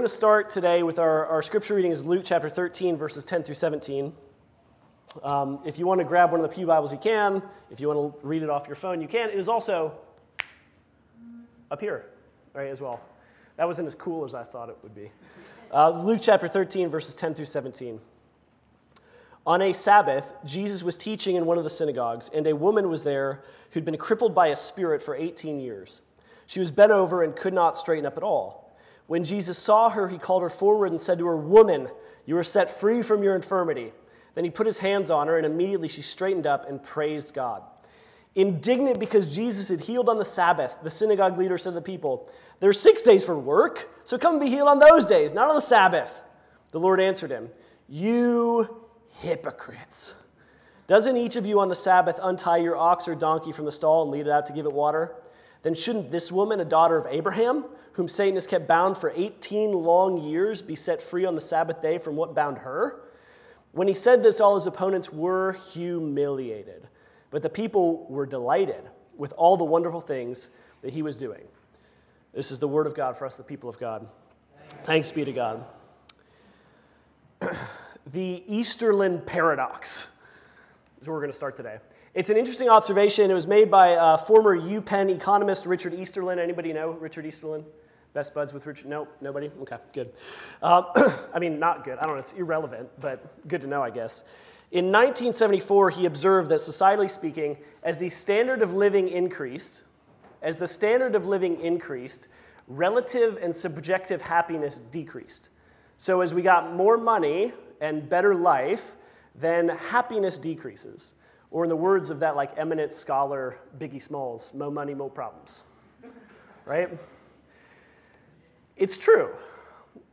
going to start today with our, our scripture reading is Luke chapter 13, verses 10 through 17. Um, if you want to grab one of the Pew Bibles, you can. If you want to read it off your phone, you can. It is also up here, right, as well. That wasn't as cool as I thought it would be. Uh, Luke chapter 13, verses 10 through 17. On a Sabbath, Jesus was teaching in one of the synagogues, and a woman was there who'd been crippled by a spirit for 18 years. She was bent over and could not straighten up at all. When Jesus saw her, he called her forward and said to her, Woman, you are set free from your infirmity. Then he put his hands on her, and immediately she straightened up and praised God. Indignant because Jesus had healed on the Sabbath, the synagogue leader said to the people, There are six days for work, so come and be healed on those days, not on the Sabbath. The Lord answered him, You hypocrites. Doesn't each of you on the Sabbath untie your ox or donkey from the stall and lead it out to give it water? Then shouldn't this woman, a daughter of Abraham, whom Satan has kept bound for 18 long years, be set free on the Sabbath day from what bound her? When he said this, all his opponents were humiliated, but the people were delighted with all the wonderful things that he was doing. This is the word of God for us, the people of God. Thanks be to God. the Easterlin paradox is where we're going to start today. It's an interesting observation. It was made by uh, former UPenn economist Richard Easterlin. Anybody know Richard Easterlin? Best buds with Richard? No, nobody? Okay, good. Uh, I mean, not good. I don't know, it's irrelevant, but good to know, I guess. In 1974, he observed that, societally speaking, as the standard of living increased, as the standard of living increased, relative and subjective happiness decreased. So, as we got more money and better life, then happiness decreases. Or, in the words of that like eminent scholar Biggie Smalls, "Mo money, mo problems." right? It's true.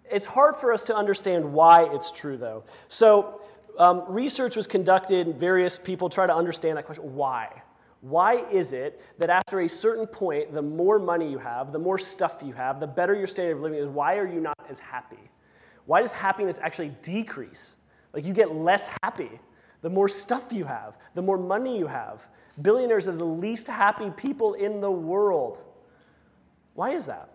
It's hard for us to understand why it's true, though. So, um, research was conducted. Various people try to understand that question. Why? Why is it that after a certain point, the more money you have, the more stuff you have, the better your standard of living is? Why are you not as happy? Why does happiness actually decrease? Like you get less happy the more stuff you have, the more money you have. Billionaires are the least happy people in the world. Why is that?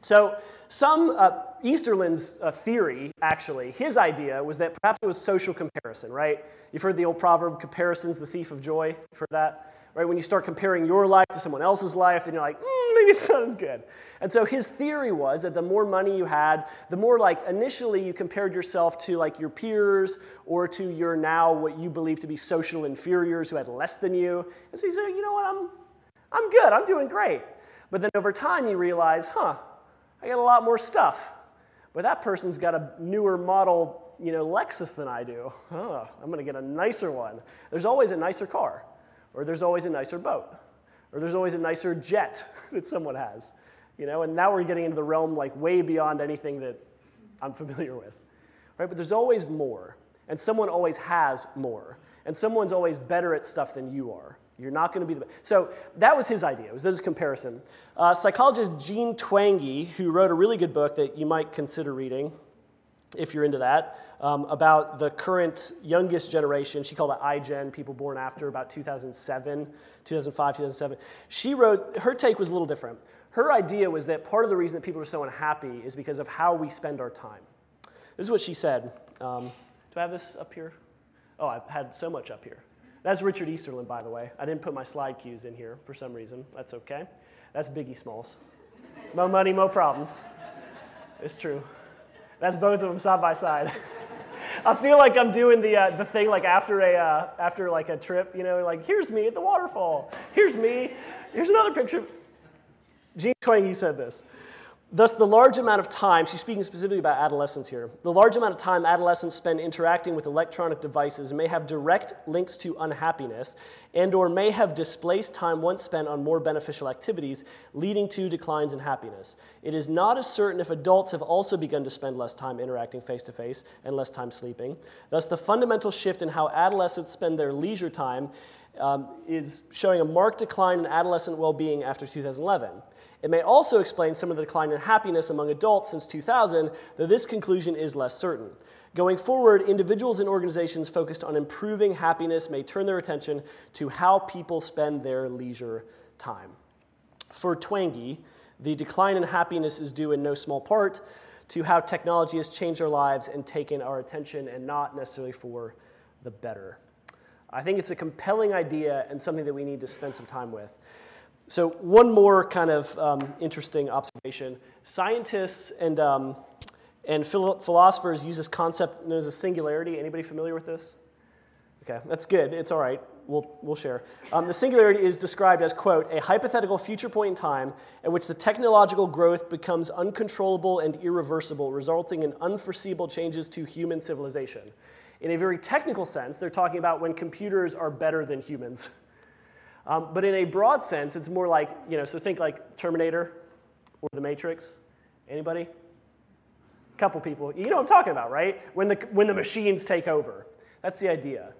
So, some uh, Easterlin's uh, theory, actually, his idea was that perhaps it was social comparison, right? You've heard the old proverb, comparison's the thief of joy. You've heard that? Right? When you start comparing your life to someone else's life, then you're like, mm, maybe it's not as good. And so his theory was that the more money you had, the more like initially you compared yourself to like your peers or to your now what you believe to be social inferiors who had less than you. And so you say, you know what, I'm, I'm good, I'm doing great. But then over time you realize, huh, I got a lot more stuff. But that person's got a newer model, you know, Lexus than I do. Huh, I'm to get a nicer one. There's always a nicer car or there's always a nicer boat, or there's always a nicer jet that someone has. You know, and now we're getting into the realm like way beyond anything that I'm familiar with. Right? But there's always more, and someone always has more, and someone's always better at stuff than you are. You're not going to be the best. So that was his idea, was this comparison. Uh, psychologist Jean Twenge, who wrote a really good book that you might consider reading, if you're into that, um, about the current youngest generation. She called it iGen, people born after about 2007, 2005, 2007. She wrote, her take was a little different. Her idea was that part of the reason that people are so unhappy is because of how we spend our time. This is what she said. Um, do I have this up here? Oh, I've had so much up here. That's Richard Easterlin, by the way. I didn't put my slide cues in here for some reason. That's okay. That's Biggie Smalls. Mo money, mo problems. It's true. That's both of them side by side. I feel like I'm doing the, uh, the thing like after a, uh, after like a trip, you know, like here's me at the waterfall. Here's me. Here's another picture. Jean Twenge said this. Thus, the large amount of time, she's speaking specifically about adolescents here, the large amount of time adolescents spend interacting with electronic devices may have direct links to unhappiness and or may have displaced time once spent on more beneficial activities, leading to declines in happiness. It is not as certain if adults have also begun to spend less time interacting face to face and less time sleeping. Thus, the fundamental shift in how adolescents spend their leisure time um, is showing a marked decline in adolescent well being after 2011. It may also explain some of the decline in happiness among adults since 2000, though this conclusion is less certain. Going forward, individuals and organizations focused on improving happiness may turn their attention to how people spend their leisure time. For Twenge, The decline in happiness is due in no small part to how technology has changed our lives and taken our attention, and not necessarily for the better. I think it's a compelling idea and something that we need to spend some time with. So, one more kind of um, interesting observation scientists and, um, and philosophers use this concept known as a singularity. Anybody familiar with this? Okay, that's good. It's all right. We'll, we'll share. Um, the singularity is described as, quote, a hypothetical future point in time at which the technological growth becomes uncontrollable and irreversible, resulting in unforeseeable changes to human civilization. In a very technical sense, they're talking about when computers are better than humans. Um, but in a broad sense, it's more like, you know, so think like Terminator or The Matrix. Anybody? A couple people. You know what I'm talking about, right? When the, when the machines take over. That's the idea.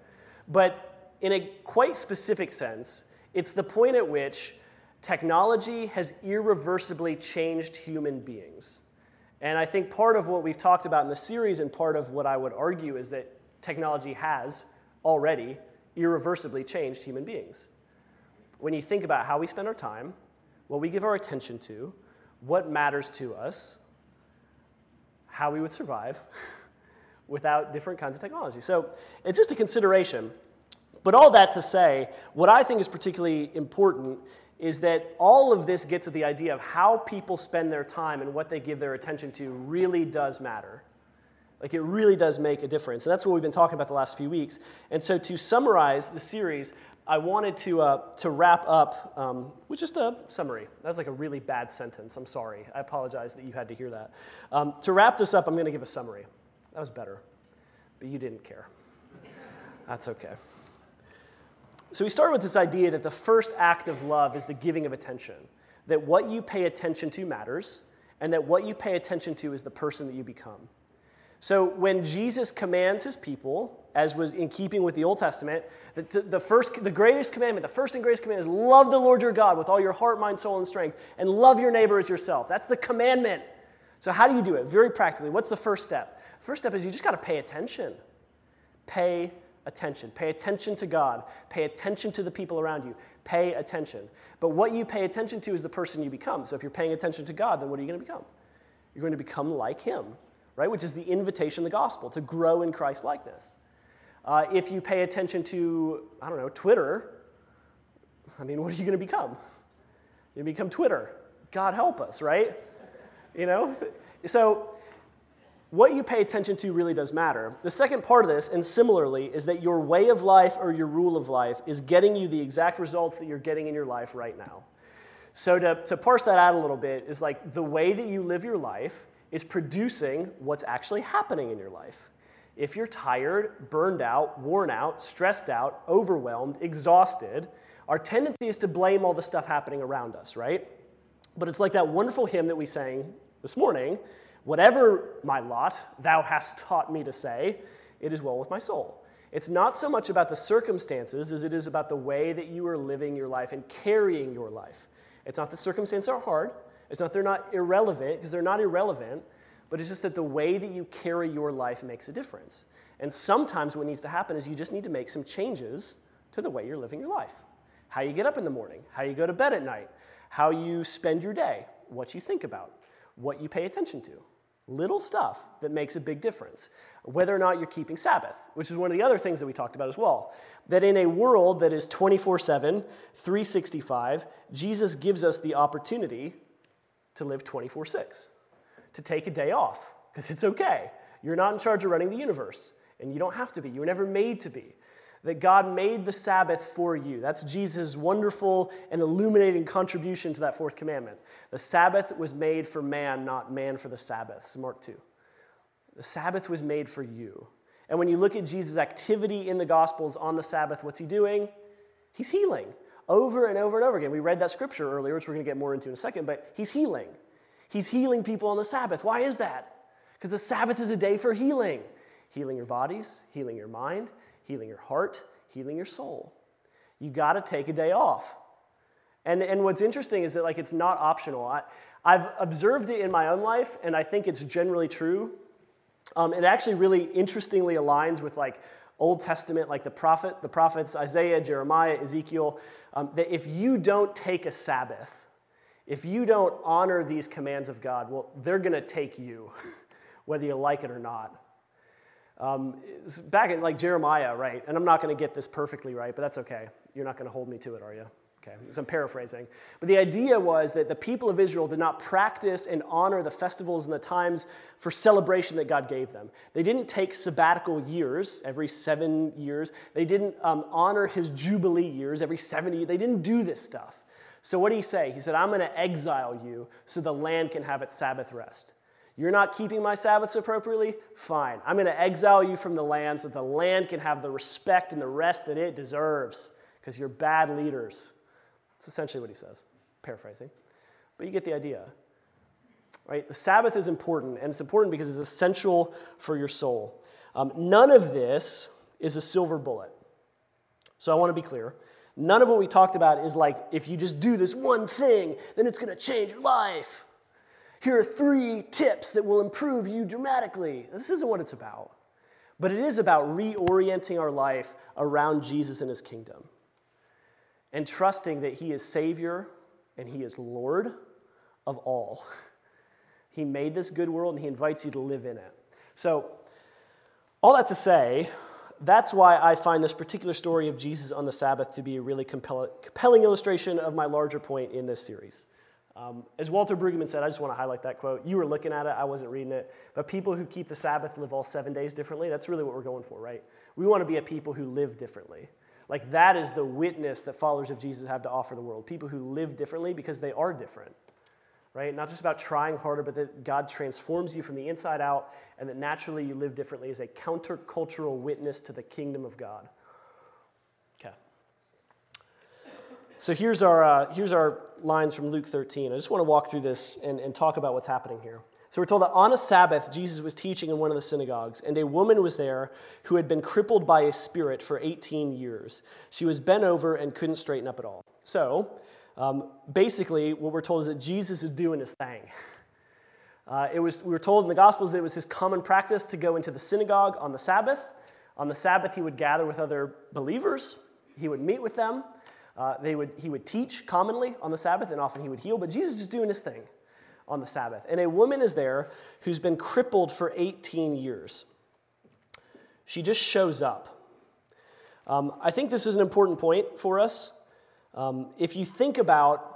But in a quite specific sense, it's the point at which technology has irreversibly changed human beings. And I think part of what we've talked about in the series, and part of what I would argue, is that technology has already irreversibly changed human beings. When you think about how we spend our time, what we give our attention to, what matters to us, how we would survive without different kinds of technology. So it's just a consideration. But all that to say, what I think is particularly important is that all of this gets at the idea of how people spend their time and what they give their attention to really does matter. Like it really does make a difference. And that's what we've been talking about the last few weeks. And so to summarize the series, I wanted to, uh, to wrap up um, with just a summary. That was like a really bad sentence. I'm sorry. I apologize that you had to hear that. Um, to wrap this up, I'm going to give a summary. That was better. But you didn't care. That's okay. So we started with this idea that the first act of love is the giving of attention, that what you pay attention to matters, and that what you pay attention to is the person that you become. So when Jesus commands his people, as was in keeping with the Old Testament, the, the, first, the greatest commandment, the first and greatest commandment is love the Lord your God with all your heart, mind, soul, and strength, and love your neighbor as yourself. That's the commandment. So how do you do it? Very practically. What's the first step? First step is you just got to pay attention. Pay attention. Pay attention to God. Pay attention to the people around you. Pay attention. But what you pay attention to is the person you become. So if you're paying attention to God, then what are you going to become? You're going to become like Him right? Which is the invitation of the gospel to grow in Christ likeness. Uh, if you pay attention to, I don't know, Twitter, I mean, what are you going to become? You become Twitter. God help us, right? You know? So, what you pay attention to really does matter. The second part of this, and similarly, is that your way of life or your rule of life is getting you the exact results that you're getting in your life right now. So, to, to parse that out a little bit, is like the way that you live your life is producing what's actually happening in your life. If you're tired, burned out, worn out, stressed out, overwhelmed, exhausted, our tendency is to blame all the stuff happening around us, right? But it's like that wonderful hymn that we sang this morning whatever my lot, thou hast taught me to say, it is well with my soul. It's not so much about the circumstances as it is about the way that you are living your life and carrying your life. It's not the circumstances are hard, it's not they're not irrelevant, because they're not irrelevant, but it's just that the way that you carry your life makes a difference. And sometimes what needs to happen is you just need to make some changes to the way you're living your life. How you get up in the morning, how you go to bed at night, how you spend your day, what you think about, what you pay attention to. Little stuff that makes a big difference. Whether or not you're keeping Sabbath, which is one of the other things that we talked about as well. That in a world that is 24 7, 365, Jesus gives us the opportunity to live 24 6, to take a day off, because it's okay. You're not in charge of running the universe, and you don't have to be. You were never made to be. That God made the Sabbath for you. That's Jesus' wonderful and illuminating contribution to that fourth commandment. The Sabbath was made for man, not man for the Sabbath. It's Mark 2. The Sabbath was made for you. And when you look at Jesus' activity in the Gospels on the Sabbath, what's he doing? He's healing over and over and over again. We read that scripture earlier, which we're going to get more into in a second, but he's healing. He's healing people on the Sabbath. Why is that? Because the Sabbath is a day for healing healing your bodies, healing your mind, healing your heart, healing your soul. You got to take a day off. And, and what's interesting is that like it's not optional. I, I've observed it in my own life, and I think it's generally true. Um, it actually really interestingly aligns with like Old Testament, like the prophet, the prophets Isaiah, Jeremiah, Ezekiel, um, that if you don't take a Sabbath, if you don't honor these commands of God, well, they're going to take you, whether you like it or not. Um, back in like Jeremiah, right? And I'm not going to get this perfectly right, but that's okay. You're not going to hold me to it, are you? Okay, so I'm paraphrasing. But the idea was that the people of Israel did not practice and honor the festivals and the times for celebration that God gave them. They didn't take sabbatical years every seven years. They didn't um, honor his Jubilee years every 70. They didn't do this stuff. So what did he say? He said, I'm going to exile you so the land can have its Sabbath rest. You're not keeping my Sabbaths appropriately? Fine. I'm going to exile you from the land so the land can have the respect and the rest that it deserves because you're bad leaders. Essentially what he says, paraphrasing. But you get the idea. Right? The Sabbath is important, and it's important because it's essential for your soul. Um, none of this is a silver bullet. So I want to be clear. None of what we talked about is like, if you just do this one thing, then it's going to change your life. Here are three tips that will improve you dramatically. This isn't what it's about. But it is about reorienting our life around Jesus and his kingdom and trusting that he is Savior and he is Lord of all. He made this good world and he invites you to live in it. So, all that to say, that's why I find this particular story of Jesus on the Sabbath to be a really compelling illustration of my larger point in this series. Um, as Walter Brueggemann said, I just want to highlight that quote. You were looking at it, I wasn't reading it. But people who keep the Sabbath live all seven days differently. That's really what we're going for, right? We want to be a people who live differently. Like that is the witness that followers of Jesus have to offer the world. People who live differently because they are different right? Not just about trying harder, but that God transforms you from the inside out and that naturally you live differently as a countercultural witness to the kingdom of God. Okay. So here's our, uh, here's our lines from Luke 13. I just want to walk through this and, and talk about what's happening here. So we're told that on a Sabbath, Jesus was teaching in one of the synagogues, and a woman was there who had been crippled by a spirit for 18 years. She was bent over and couldn't straighten up at all. So, um, basically, what we're told is that Jesus is doing his thing. Uh, it was, we were told in the Gospels that it was his common practice to go into the synagogue on the Sabbath. On the Sabbath, he would gather with other believers, he would meet with them. Uh, they would, he would teach commonly on the Sabbath, and often he would heal, but Jesus is doing his thing on the Sabbath. And a woman is there who's been crippled for 18 years. She just shows up. Um, I think this is an important point for us. Um, if you think about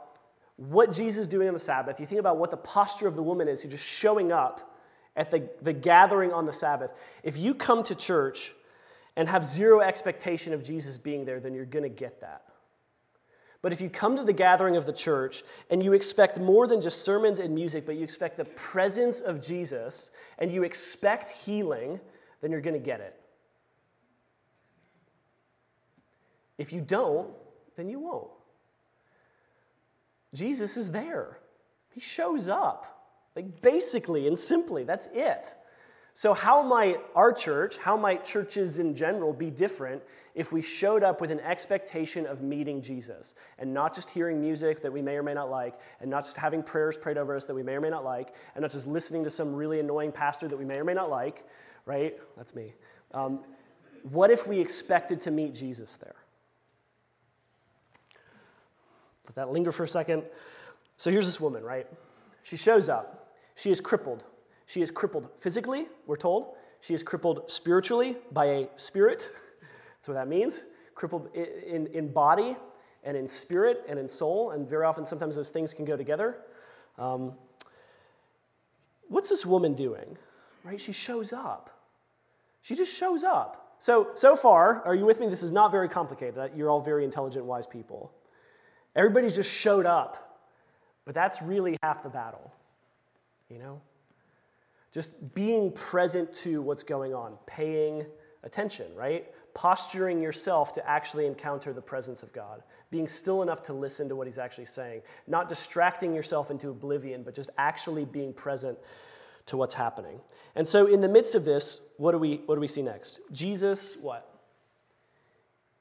what Jesus is doing on the Sabbath, you think about what the posture of the woman is who's just showing up at the, the gathering on the Sabbath. If you come to church and have zero expectation of Jesus being there, then you're going to get that. But if you come to the gathering of the church and you expect more than just sermons and music, but you expect the presence of Jesus and you expect healing, then you're going to get it. If you don't, then you won't. Jesus is there. He shows up. Like basically and simply, that's it. So, how might our church, how might churches in general be different if we showed up with an expectation of meeting Jesus and not just hearing music that we may or may not like, and not just having prayers prayed over us that we may or may not like, and not just listening to some really annoying pastor that we may or may not like, right? That's me. Um, what if we expected to meet Jesus there? Let that linger for a second. So here's this woman, right? She shows up. She is crippled. She is crippled physically, we're told. She is crippled spiritually by a spirit. That's what that means. Crippled in, in body and in spirit and in soul. And very often, sometimes those things can go together. Um, what's this woman doing? Right? She shows up. She just shows up. So, so far, are you with me? This is not very complicated. You're all very intelligent, wise people. Everybody's just showed up. But that's really half the battle, you know? Just being present to what's going on, paying attention, right? Posturing yourself to actually encounter the presence of God, being still enough to listen to what He's actually saying, not distracting yourself into oblivion, but just actually being present to what's happening. And so, in the midst of this, what do we, what do we see next? Jesus, what?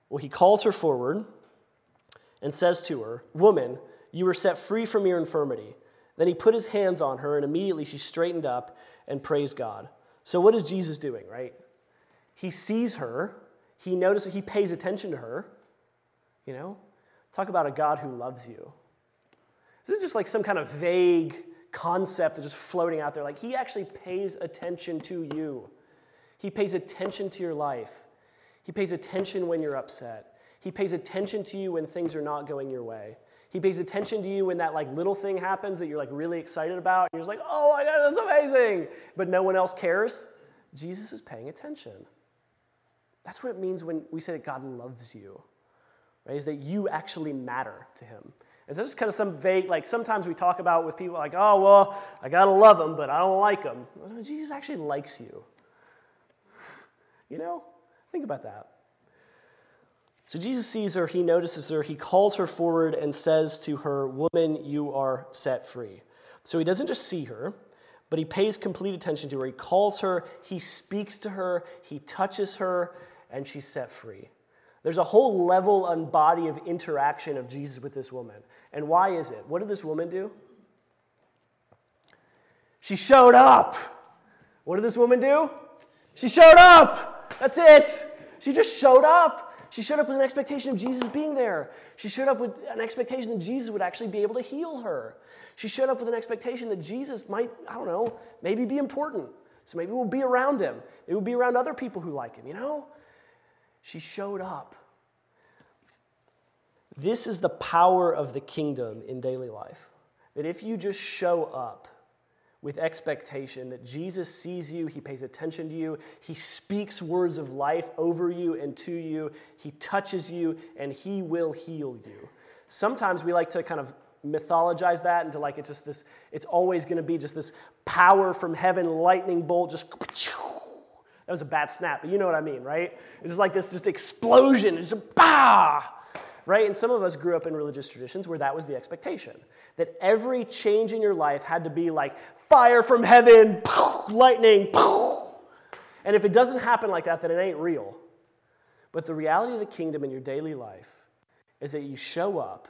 Well, He calls her forward and says to her, Woman, you were set free from your infirmity. Then he put his hands on her, and immediately she straightened up and praised God. So, what is Jesus doing, right? He sees her, he notices, he pays attention to her. You know? Talk about a God who loves you. This is just like some kind of vague concept that's just floating out there. Like he actually pays attention to you. He pays attention to your life. He pays attention when you're upset. He pays attention to you when things are not going your way. He pays attention to you when that like little thing happens that you're like really excited about. And you're just like, oh my God, that's amazing. But no one else cares. Jesus is paying attention. That's what it means when we say that God loves you, right? Is that you actually matter to him. Is this kind of some vague, like sometimes we talk about with people like, oh, well, I gotta love them, but I don't like them. Jesus actually likes you. You know? Think about that. So Jesus sees her, he notices her, he calls her forward and says to her, Woman, you are set free. So he doesn't just see her, but he pays complete attention to her. He calls her, he speaks to her, he touches her, and she's set free. There's a whole level and body of interaction of Jesus with this woman. And why is it? What did this woman do? She showed up. What did this woman do? She showed up. That's it. She just showed up. She showed up with an expectation of Jesus being there. She showed up with an expectation that Jesus would actually be able to heal her. She showed up with an expectation that Jesus might, I don't know, maybe be important. So maybe we'll be around him. Maybe we'll be around other people who like him, you know? She showed up. This is the power of the kingdom in daily life. That if you just show up with expectation that Jesus sees you, he pays attention to you, he speaks words of life over you and to you, he touches you, and he will heal you. Sometimes we like to kind of mythologize that into like it's just this, it's always going to be just this power from heaven, lightning bolt, just. That was a bad snap, but you know what I mean, right? It's just like this just explosion, it's just bah! Right? And some of us grew up in religious traditions where that was the expectation that every change in your life had to be like fire from heaven, lightning, and if it doesn't happen like that, then it ain't real. But the reality of the kingdom in your daily life is that you show up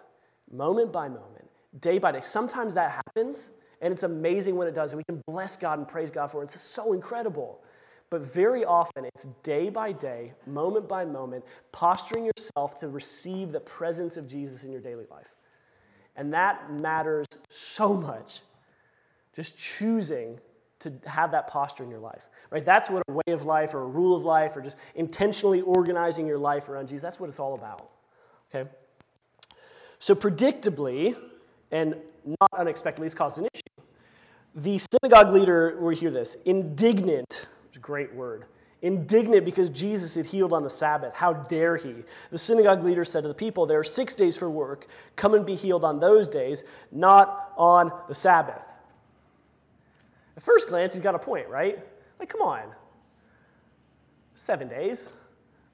moment by moment, day by day. Sometimes that happens, and it's amazing when it does, and we can bless God and praise God for it. It's so incredible. But very often, it's day by day, moment by moment, posturing yourself to receive the presence of Jesus in your daily life. And that matters so much. Just choosing to have that posture in your life, right? That's what a way of life or a rule of life or just intentionally organizing your life around Jesus, that's what it's all about, okay? So, predictably, and not unexpectedly, it's caused an issue. The synagogue leader, we hear this, indignant a great word. Indignant because Jesus had healed on the Sabbath. How dare he? The synagogue leader said to the people, There are six days for work. Come and be healed on those days, not on the Sabbath. At first glance, he's got a point, right? Like, come on. Seven days,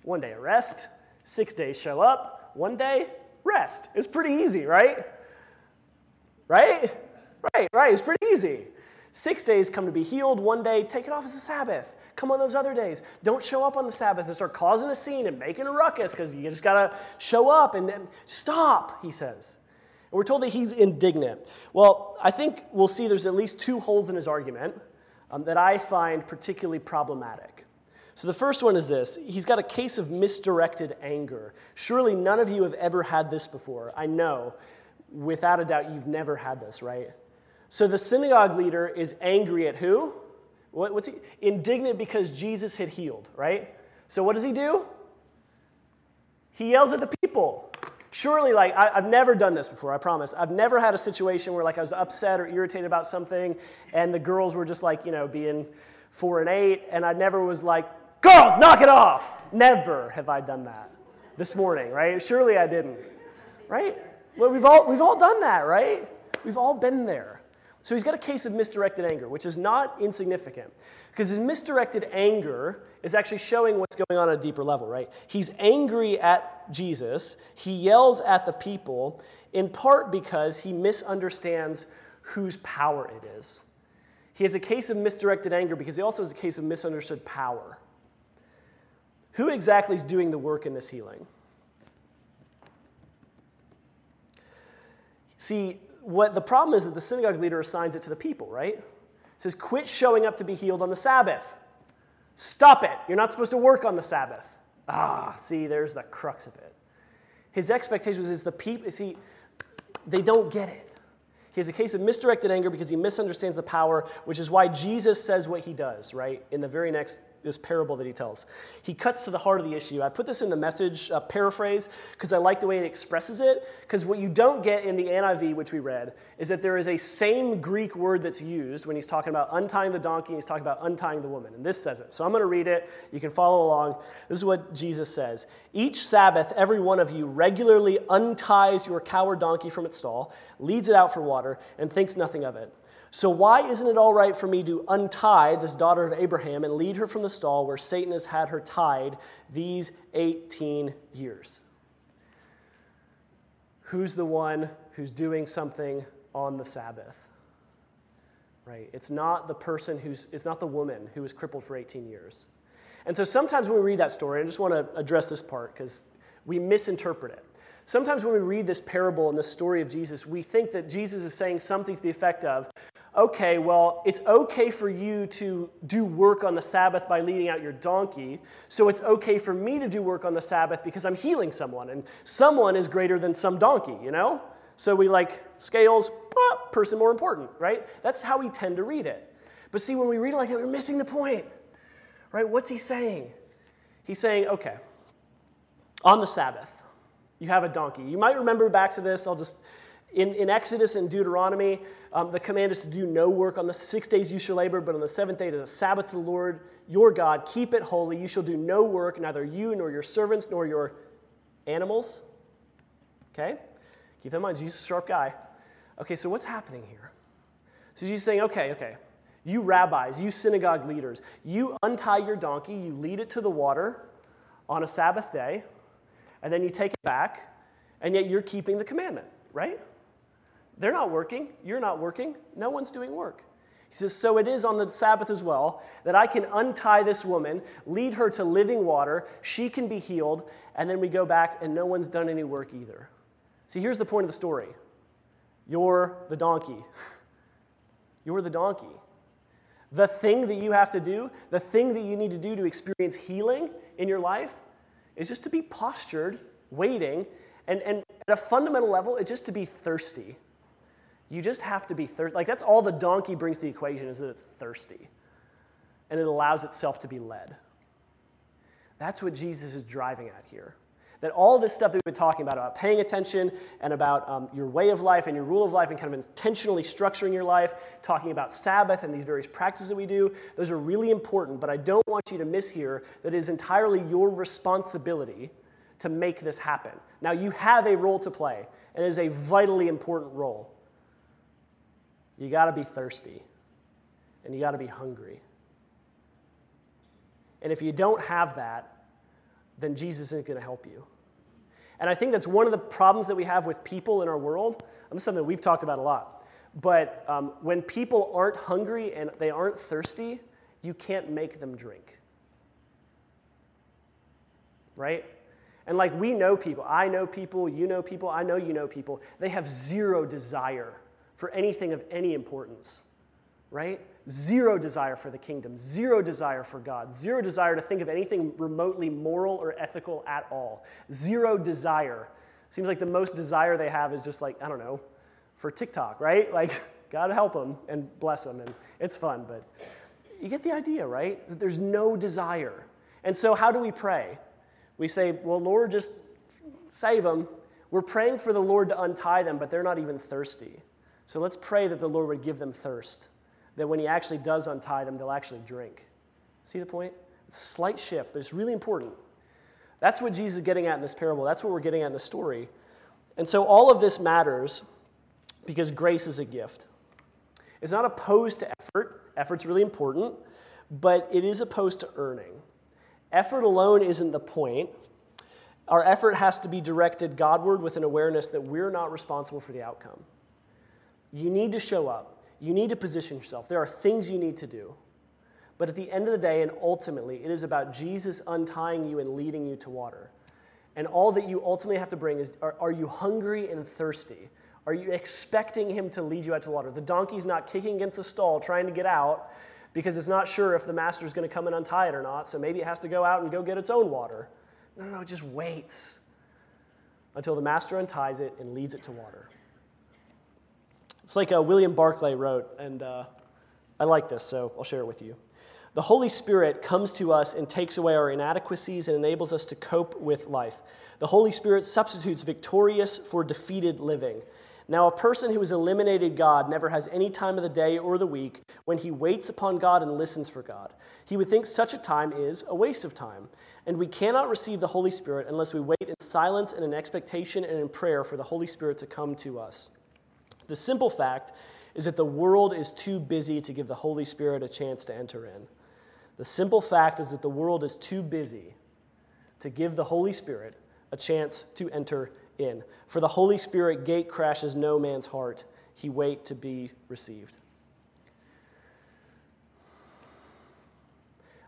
one day rest, six days show up, one day rest. It's pretty easy, right? Right? Right, right. It's pretty easy. Six days come to be healed. One day, take it off as a Sabbath. Come on those other days. Don't show up on the Sabbath and start causing a scene and making a ruckus because you just got to show up and, and stop, he says. And we're told that he's indignant. Well, I think we'll see there's at least two holes in his argument um, that I find particularly problematic. So the first one is this he's got a case of misdirected anger. Surely none of you have ever had this before. I know, without a doubt, you've never had this, right? So the synagogue leader is angry at who? What, what's he? Indignant because Jesus had healed, right? So what does he do? He yells at the people. Surely, like, I, have never done this before, I promise. I've never had a situation where, like, I was upset or irritated about something, and the girls were just, like, you know, being four and eight, and I never was like, girls, knock it off. Never have I done that this morning, right? Surely I didn't, right? Well, we've all, we've all done that, right? We've all been there. So he's got a case of misdirected anger, which is not insignificant because his misdirected anger is actually showing what's going on at a deeper level, right? He's angry at Jesus, he yells at the people, in part because he misunderstands whose power it is. He has a case of misdirected anger because he also has a case of misunderstood power. Who exactly is doing the work in this healing? See, what the problem is that the synagogue leader assigns it to the people, right? It says, quit showing up to be healed on the Sabbath. Stop it. You're not supposed to work on the Sabbath. Ah, see, there's the crux of it. His expectations is the people, see, they don't get it. He has a case of misdirected anger because he misunderstands the power, which is why Jesus says what he does, right? In the very next this parable that he tells. He cuts to the heart of the issue. I put this in the message uh, paraphrase because I like the way it expresses it. Because what you don't get in the NIV, which we read, is that there is a same Greek word that's used when he's talking about untying the donkey, he's talking about untying the woman. And this says it. So I'm going to read it. You can follow along. This is what Jesus says Each Sabbath, every one of you regularly unties your coward donkey from its stall, leads it out for water, and thinks nothing of it. So, why isn't it all right for me to untie this daughter of Abraham and lead her from the stall where Satan has had her tied these 18 years? Who's the one who's doing something on the Sabbath? Right? It's not the person who's, it's not the woman who was crippled for 18 years. And so sometimes when we read that story, I just want to address this part because we misinterpret it. Sometimes when we read this parable and the story of Jesus, we think that Jesus is saying something to the effect of, okay, well, it's okay for you to do work on the Sabbath by leading out your donkey, so it's okay for me to do work on the Sabbath because I'm healing someone, and someone is greater than some donkey, you know? So we like scales, ah, person more important, right? That's how we tend to read it. But see, when we read it like that, we're missing the point, right? What's he saying? He's saying, okay, on the Sabbath, you have a donkey. You might remember back to this, I'll just in, in Exodus and Deuteronomy, um, the command is to do no work. On the six days you shall labor, but on the seventh day is a Sabbath to the Lord your God. Keep it holy. You shall do no work, neither you nor your servants nor your animals. Okay? Keep that in mind. Jesus is a sharp guy. Okay, so what's happening here? So he's saying, okay, okay, you rabbis, you synagogue leaders, you untie your donkey, you lead it to the water on a Sabbath day, and then you take it back, and yet you're keeping the commandment, right? They're not working. You're not working. No one's doing work. He says, So it is on the Sabbath as well that I can untie this woman, lead her to living water, she can be healed, and then we go back and no one's done any work either. See, here's the point of the story you're the donkey. You're the donkey. The thing that you have to do, the thing that you need to do to experience healing in your life, is just to be postured, waiting, and, and at a fundamental level, it's just to be thirsty. You just have to be thirsty. Like, that's all the donkey brings to the equation is that it's thirsty and it allows itself to be led. That's what Jesus is driving at here. That all this stuff that we've been talking about, about paying attention and about um, your way of life and your rule of life and kind of intentionally structuring your life, talking about Sabbath and these various practices that we do, those are really important. But I don't want you to miss here that it is entirely your responsibility to make this happen. Now, you have a role to play, and it is a vitally important role you got to be thirsty and you got to be hungry. And if you don't have that, then Jesus isn't going to help you. And I think that's one of the problems that we have with people in our world. Is something we've talked about a lot. But um, when people aren't hungry and they aren't thirsty, you can't make them drink. Right? And like we know people, I know people, you know people, I know you know people, they have zero desire for anything of any importance, right? Zero desire for the kingdom, zero desire for God, zero desire to think of anything remotely moral or ethical at all. Zero desire. Seems like the most desire they have is just like, I don't know, for TikTok, right? Like, God help them and bless them, and it's fun, but you get the idea, right? That there's no desire. And so, how do we pray? We say, Well, Lord, just save them. We're praying for the Lord to untie them, but they're not even thirsty. So let's pray that the Lord would give them thirst, that when He actually does untie them, they'll actually drink. See the point? It's a slight shift, but it's really important. That's what Jesus is getting at in this parable. That's what we're getting at in the story. And so all of this matters because grace is a gift. It's not opposed to effort, effort's really important, but it is opposed to earning. Effort alone isn't the point. Our effort has to be directed Godward with an awareness that we're not responsible for the outcome. You need to show up. You need to position yourself. There are things you need to do. But at the end of the day, and ultimately, it is about Jesus untying you and leading you to water. And all that you ultimately have to bring is are, are you hungry and thirsty? Are you expecting him to lead you out to water? The donkey's not kicking against the stall trying to get out because it's not sure if the master's going to come and untie it or not, so maybe it has to go out and go get its own water. No, no, no, it just waits until the master unties it and leads it to water. It's like uh, William Barclay wrote, and uh, I like this, so I'll share it with you. The Holy Spirit comes to us and takes away our inadequacies and enables us to cope with life. The Holy Spirit substitutes victorious for defeated living. Now, a person who has eliminated God never has any time of the day or the week when he waits upon God and listens for God. He would think such a time is a waste of time. And we cannot receive the Holy Spirit unless we wait in silence and in expectation and in prayer for the Holy Spirit to come to us. The simple fact is that the world is too busy to give the Holy Spirit a chance to enter in. The simple fact is that the world is too busy to give the Holy Spirit a chance to enter in. For the Holy Spirit gate crashes no man's heart, he wait to be received.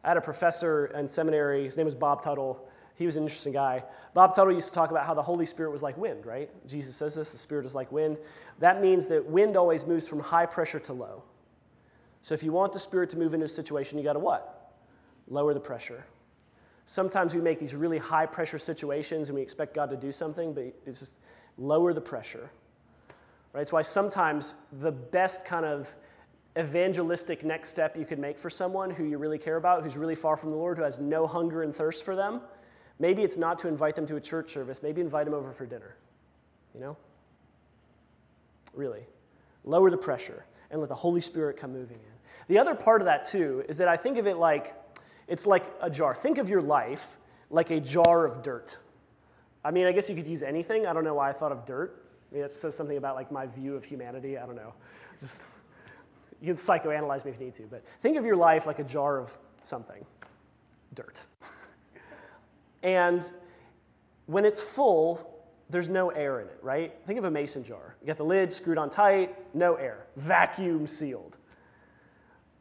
I had a professor in seminary, his name was Bob Tuttle. He was an interesting guy. Bob Tuttle used to talk about how the Holy Spirit was like wind, right? Jesus says this the Spirit is like wind. That means that wind always moves from high pressure to low. So if you want the Spirit to move into a situation, you got to what? Lower the pressure. Sometimes we make these really high pressure situations and we expect God to do something, but it's just lower the pressure. Right? It's why sometimes the best kind of evangelistic next step you could make for someone who you really care about, who's really far from the Lord, who has no hunger and thirst for them, maybe it's not to invite them to a church service, maybe invite them over for dinner. You know? Really. Lower the pressure and let the Holy Spirit come moving in. The other part of that, too, is that I think of it like it's like a jar. Think of your life like a jar of dirt. I mean, I guess you could use anything. I don't know why I thought of dirt. I mean, it says something about like my view of humanity. I don't know. Just you can psychoanalyze me if you need to, but think of your life like a jar of something, dirt. and when it's full, there's no air in it, right? Think of a mason jar. You got the lid screwed on tight, no air, vacuum sealed.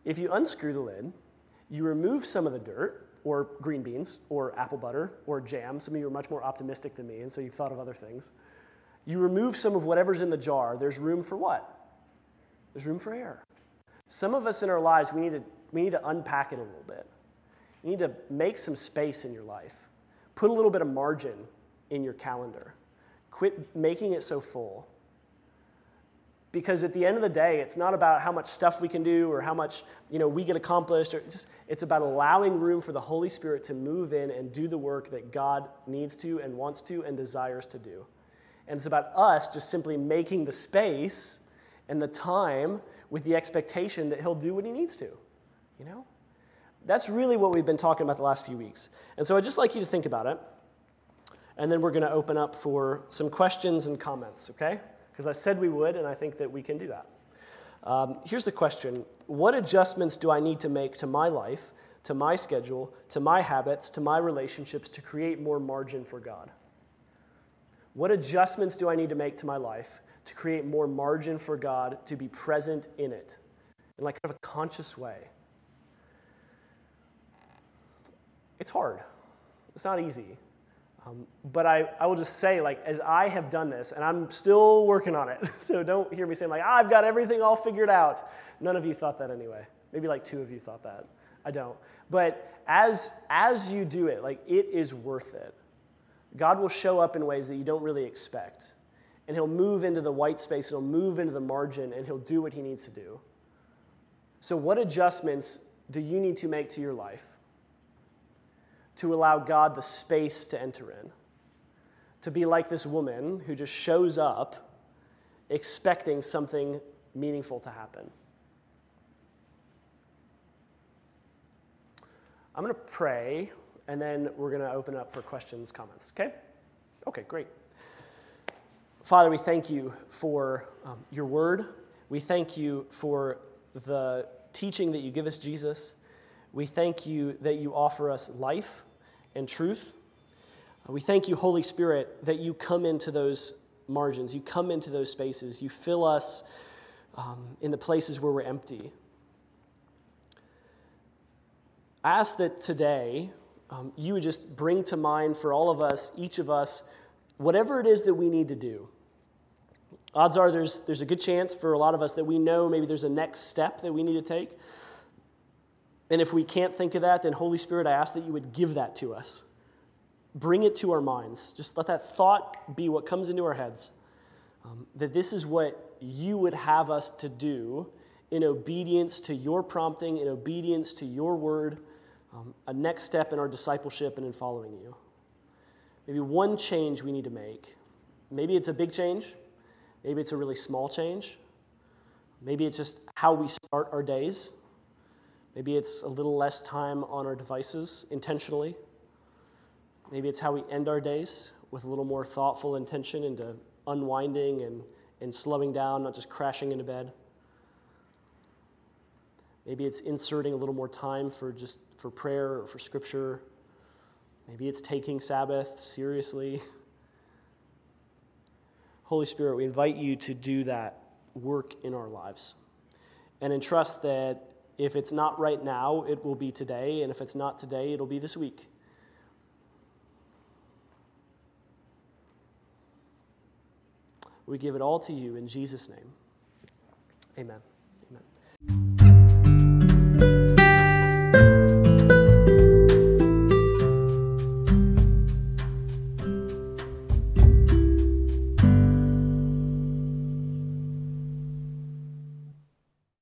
If you unscrew the lid, you remove some of the dirt, or green beans, or apple butter, or jam. Some of you are much more optimistic than me, and so you've thought of other things. You remove some of whatever's in the jar, there's room for what? There's room for air. Some of us in our lives, we need to, we need to unpack it a little bit. You need to make some space in your life. Put a little bit of margin in your calendar. Quit making it so full. Because at the end of the day it's not about how much stuff we can do or how much you know we get accomplished. Or it's, just, it's about allowing room for the holy spirit to move in and do the work that god needs to and wants to and desires to do. And it's about us just simply making the space and the time with the expectation that he'll do what he needs to you know that's really what we've been talking about the last few weeks and so i'd just like you to think about it and then we're going to open up for some questions and comments okay because I said we would, and I think that we can do that. Um, here's the question What adjustments do I need to make to my life, to my schedule, to my habits, to my relationships to create more margin for God? What adjustments do I need to make to my life to create more margin for God to be present in it in like kind of a conscious way? It's hard. It's not easy. Um, but I, I will just say, like, as I have done this, and I'm still working on it, so don't hear me saying, like, I've got everything all figured out. None of you thought that anyway. Maybe like two of you thought that. I don't. But as, as you do it, like, it is worth it. God will show up in ways that you don't really expect. And He'll move into the white space, He'll move into the margin, and He'll do what He needs to do. So, what adjustments do you need to make to your life? To allow God the space to enter in. To be like this woman who just shows up expecting something meaningful to happen. I'm going to pray, and then we're going to open up for questions, comments. Okay? Okay, great. Father, we thank you for um, your word. We thank you for the teaching that you give us, Jesus. We thank you that you offer us life and truth. We thank you, Holy Spirit, that you come into those margins, you come into those spaces, you fill us um, in the places where we're empty. I ask that today um, you would just bring to mind for all of us, each of us, whatever it is that we need to do. Odds are there's, there's a good chance for a lot of us that we know maybe there's a next step that we need to take. And if we can't think of that, then Holy Spirit, I ask that you would give that to us. Bring it to our minds. Just let that thought be what comes into our heads. Um, that this is what you would have us to do in obedience to your prompting, in obedience to your word, um, a next step in our discipleship and in following you. Maybe one change we need to make. Maybe it's a big change, maybe it's a really small change. Maybe it's just how we start our days. Maybe it's a little less time on our devices intentionally. Maybe it's how we end our days with a little more thoughtful intention into unwinding and, and slowing down, not just crashing into bed. Maybe it's inserting a little more time for just for prayer or for scripture. Maybe it's taking Sabbath seriously. Holy Spirit, we invite you to do that work in our lives. And entrust that if it's not right now, it will be today. And if it's not today, it'll be this week. We give it all to you in Jesus' name. Amen. Amen.